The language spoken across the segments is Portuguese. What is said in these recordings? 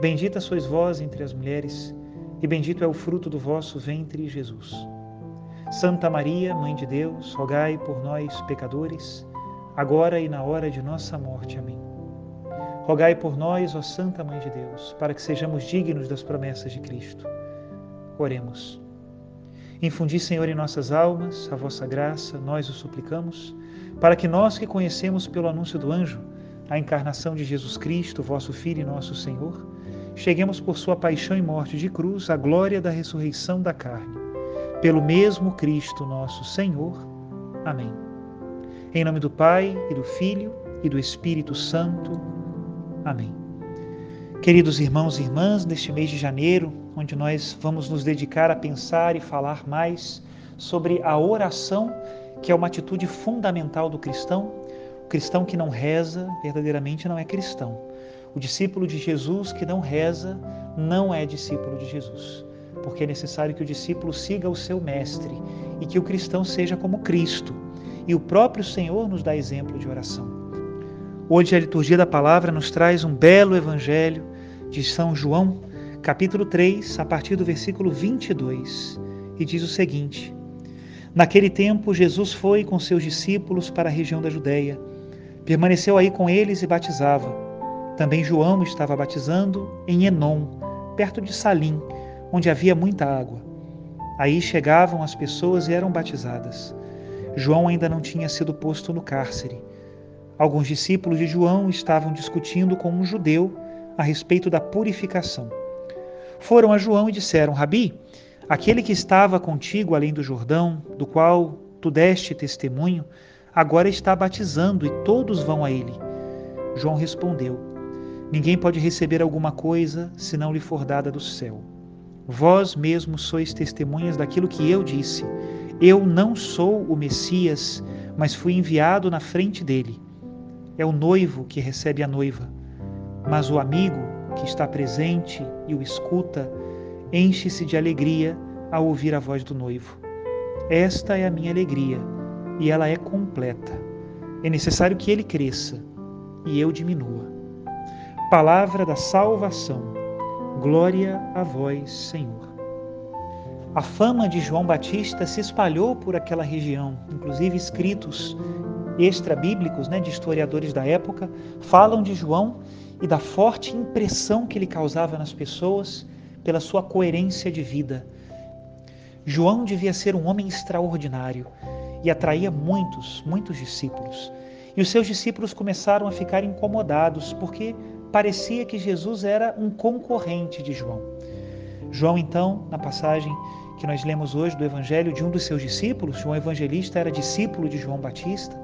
Bendita sois vós entre as mulheres, e bendito é o fruto do vosso ventre, Jesus. Santa Maria, Mãe de Deus, rogai por nós, pecadores, agora e na hora de nossa morte. Amém. Rogai por nós, ó Santa Mãe de Deus, para que sejamos dignos das promessas de Cristo. Oremos. Infundi, Senhor, em nossas almas a vossa graça, nós o suplicamos, para que nós que conhecemos pelo anúncio do anjo a encarnação de Jesus Cristo, vosso Filho e nosso Senhor, cheguemos por sua paixão e morte de cruz à glória da ressurreição da carne. Pelo mesmo Cristo nosso Senhor. Amém. Em nome do Pai e do Filho e do Espírito Santo. Amém. Queridos irmãos e irmãs, neste mês de janeiro, onde nós vamos nos dedicar a pensar e falar mais sobre a oração, que é uma atitude fundamental do cristão, o cristão que não reza verdadeiramente não é cristão. O discípulo de Jesus que não reza não é discípulo de Jesus, porque é necessário que o discípulo siga o seu mestre e que o cristão seja como Cristo. E o próprio Senhor nos dá exemplo de oração. Hoje a liturgia da palavra nos traz um belo evangelho de São João, capítulo 3, a partir do versículo 22, e diz o seguinte: Naquele tempo Jesus foi com seus discípulos para a região da Judéia. Permaneceu aí com eles e batizava. Também João estava batizando em Enom, perto de Salim, onde havia muita água. Aí chegavam as pessoas e eram batizadas. João ainda não tinha sido posto no cárcere. Alguns discípulos de João estavam discutindo com um judeu a respeito da purificação. Foram a João e disseram: Rabi, aquele que estava contigo além do Jordão, do qual tu deste testemunho, agora está batizando e todos vão a ele. João respondeu: Ninguém pode receber alguma coisa se não lhe for dada do céu. Vós mesmos sois testemunhas daquilo que eu disse. Eu não sou o Messias, mas fui enviado na frente dele. É o noivo que recebe a noiva, mas o amigo que está presente e o escuta enche-se de alegria ao ouvir a voz do noivo. Esta é a minha alegria e ela é completa. É necessário que ele cresça e eu diminua. Palavra da salvação. Glória a vós, Senhor. A fama de João Batista se espalhou por aquela região, inclusive escritos extra-bíblicos, né, de historiadores da época, falam de João e da forte impressão que ele causava nas pessoas pela sua coerência de vida. João devia ser um homem extraordinário e atraía muitos, muitos discípulos. E os seus discípulos começaram a ficar incomodados porque parecia que Jesus era um concorrente de João. João, então, na passagem que nós lemos hoje do Evangelho de um dos seus discípulos, João Evangelista era discípulo de João Batista,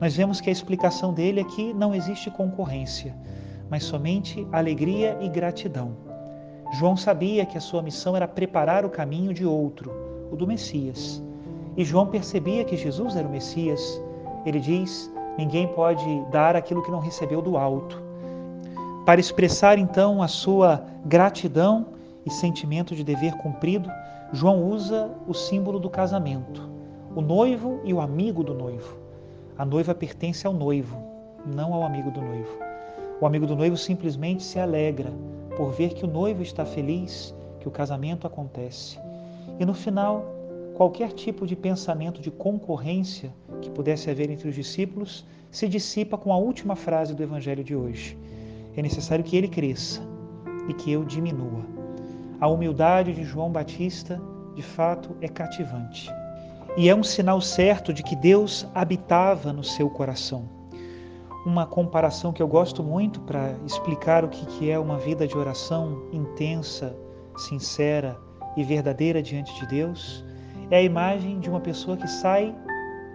nós vemos que a explicação dele é que não existe concorrência, mas somente alegria e gratidão. João sabia que a sua missão era preparar o caminho de outro, o do Messias. E João percebia que Jesus era o Messias. Ele diz: ninguém pode dar aquilo que não recebeu do alto. Para expressar então a sua gratidão e sentimento de dever cumprido, João usa o símbolo do casamento, o noivo e o amigo do noivo. A noiva pertence ao noivo, não ao amigo do noivo. O amigo do noivo simplesmente se alegra por ver que o noivo está feliz, que o casamento acontece. E no final, qualquer tipo de pensamento de concorrência que pudesse haver entre os discípulos se dissipa com a última frase do evangelho de hoje é necessário que ele cresça e que eu diminua. A humildade de João Batista, de fato, é cativante. E é um sinal certo de que Deus habitava no seu coração. Uma comparação que eu gosto muito para explicar o que é uma vida de oração intensa, sincera e verdadeira diante de Deus é a imagem de uma pessoa que sai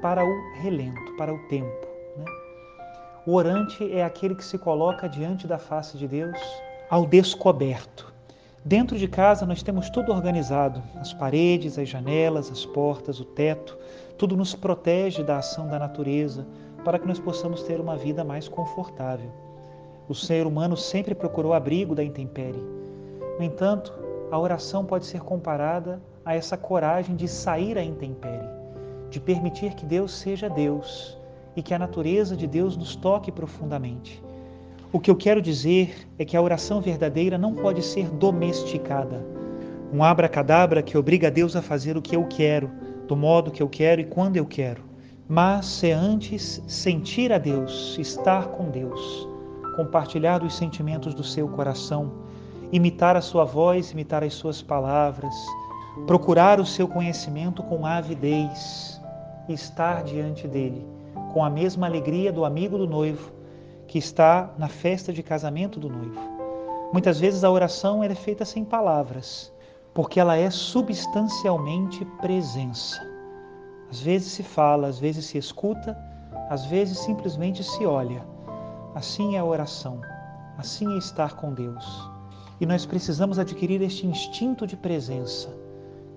para o relento, para o tempo. O orante é aquele que se coloca diante da face de Deus ao descoberto. Dentro de casa nós temos tudo organizado: as paredes, as janelas, as portas, o teto, tudo nos protege da ação da natureza para que nós possamos ter uma vida mais confortável. O ser humano sempre procurou abrigo da intempérie. No entanto, a oração pode ser comparada a essa coragem de sair à intempérie, de permitir que Deus seja Deus e que a natureza de Deus nos toque profundamente. O que eu quero dizer é que a oração verdadeira não pode ser domesticada. Um abracadabra que obriga Deus a fazer o que eu quero, do modo que eu quero e quando eu quero. Mas é antes sentir a Deus, estar com Deus, compartilhar dos sentimentos do seu coração, imitar a sua voz, imitar as suas palavras, procurar o seu conhecimento com avidez, estar diante dele com a mesma alegria do amigo do noivo que está na festa de casamento do noivo. Muitas vezes a oração é feita sem palavras, porque ela é substancialmente presença. Às vezes se fala, às vezes se escuta, às vezes simplesmente se olha. Assim é a oração, assim é estar com Deus. E nós precisamos adquirir este instinto de presença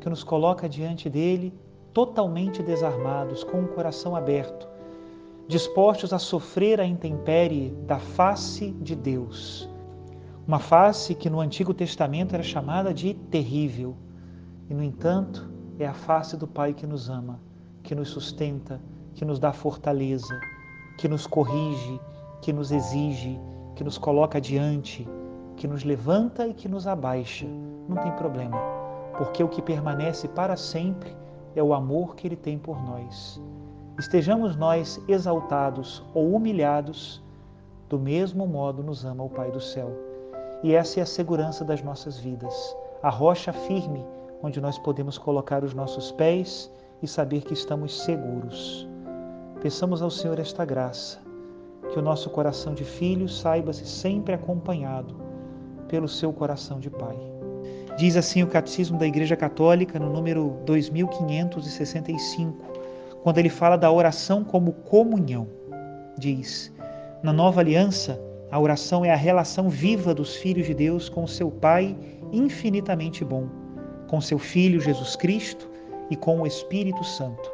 que nos coloca diante dele totalmente desarmados, com o coração aberto, dispostos a sofrer a intempérie da face de Deus. Uma face que no Antigo Testamento era chamada de terrível, e no entanto é a face do Pai que nos ama, que nos sustenta, que nos dá fortaleza, que nos corrige, que nos exige, que nos coloca diante, que nos levanta e que nos abaixa. Não tem problema, porque o que permanece para sempre é o amor que Ele tem por nós estejamos nós exaltados ou humilhados, do mesmo modo nos ama o Pai do céu. E essa é a segurança das nossas vidas, a rocha firme onde nós podemos colocar os nossos pés e saber que estamos seguros. Peçamos ao Senhor esta graça, que o nosso coração de filho saiba-se sempre acompanhado pelo seu coração de pai. Diz assim o Catecismo da Igreja Católica, no número 2565 quando ele fala da oração como comunhão. Diz: Na nova aliança, a oração é a relação viva dos filhos de Deus com seu Pai infinitamente bom, com seu Filho Jesus Cristo e com o Espírito Santo.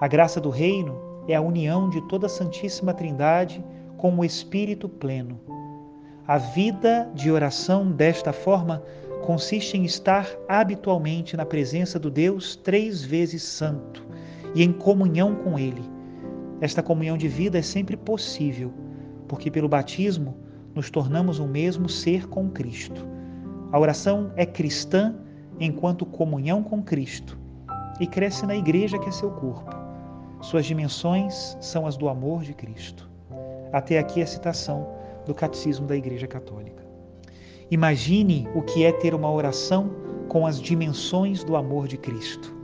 A graça do reino é a união de toda a Santíssima Trindade com o Espírito pleno. A vida de oração desta forma consiste em estar habitualmente na presença do Deus três vezes santo e em comunhão com Ele. Esta comunhão de vida é sempre possível, porque pelo batismo nos tornamos o mesmo ser com Cristo. A oração é cristã enquanto comunhão com Cristo e cresce na igreja que é seu corpo. Suas dimensões são as do amor de Cristo. Até aqui a citação do Catecismo da Igreja Católica. Imagine o que é ter uma oração com as dimensões do amor de Cristo.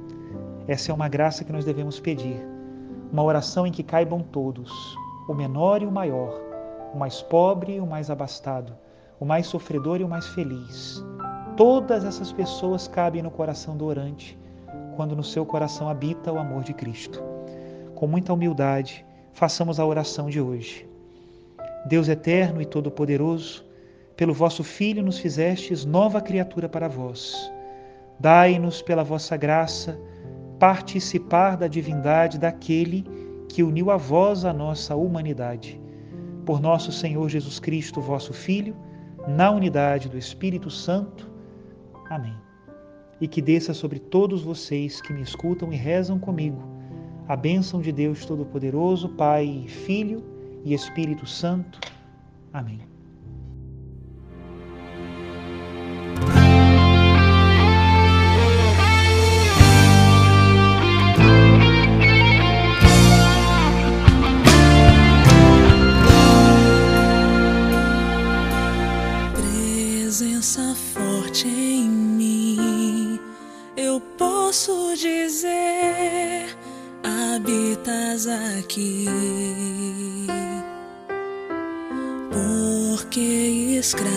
Essa é uma graça que nós devemos pedir. Uma oração em que caibam todos, o menor e o maior, o mais pobre e o mais abastado, o mais sofredor e o mais feliz. Todas essas pessoas cabem no coração do orante, quando no seu coração habita o amor de Cristo. Com muita humildade, façamos a oração de hoje. Deus eterno e todo-poderoso, pelo vosso Filho nos fizestes nova criatura para vós. Dai-nos pela vossa graça participar da divindade daquele que uniu a vós a nossa humanidade. Por nosso Senhor Jesus Cristo, vosso Filho, na unidade do Espírito Santo. Amém. E que desça sobre todos vocês que me escutam e rezam comigo a bênção de Deus Todo-Poderoso, Pai, Filho e Espírito Santo. Amém.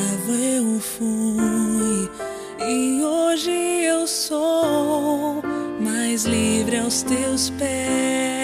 Escravo eu fui e hoje eu sou mais livre aos teus pés.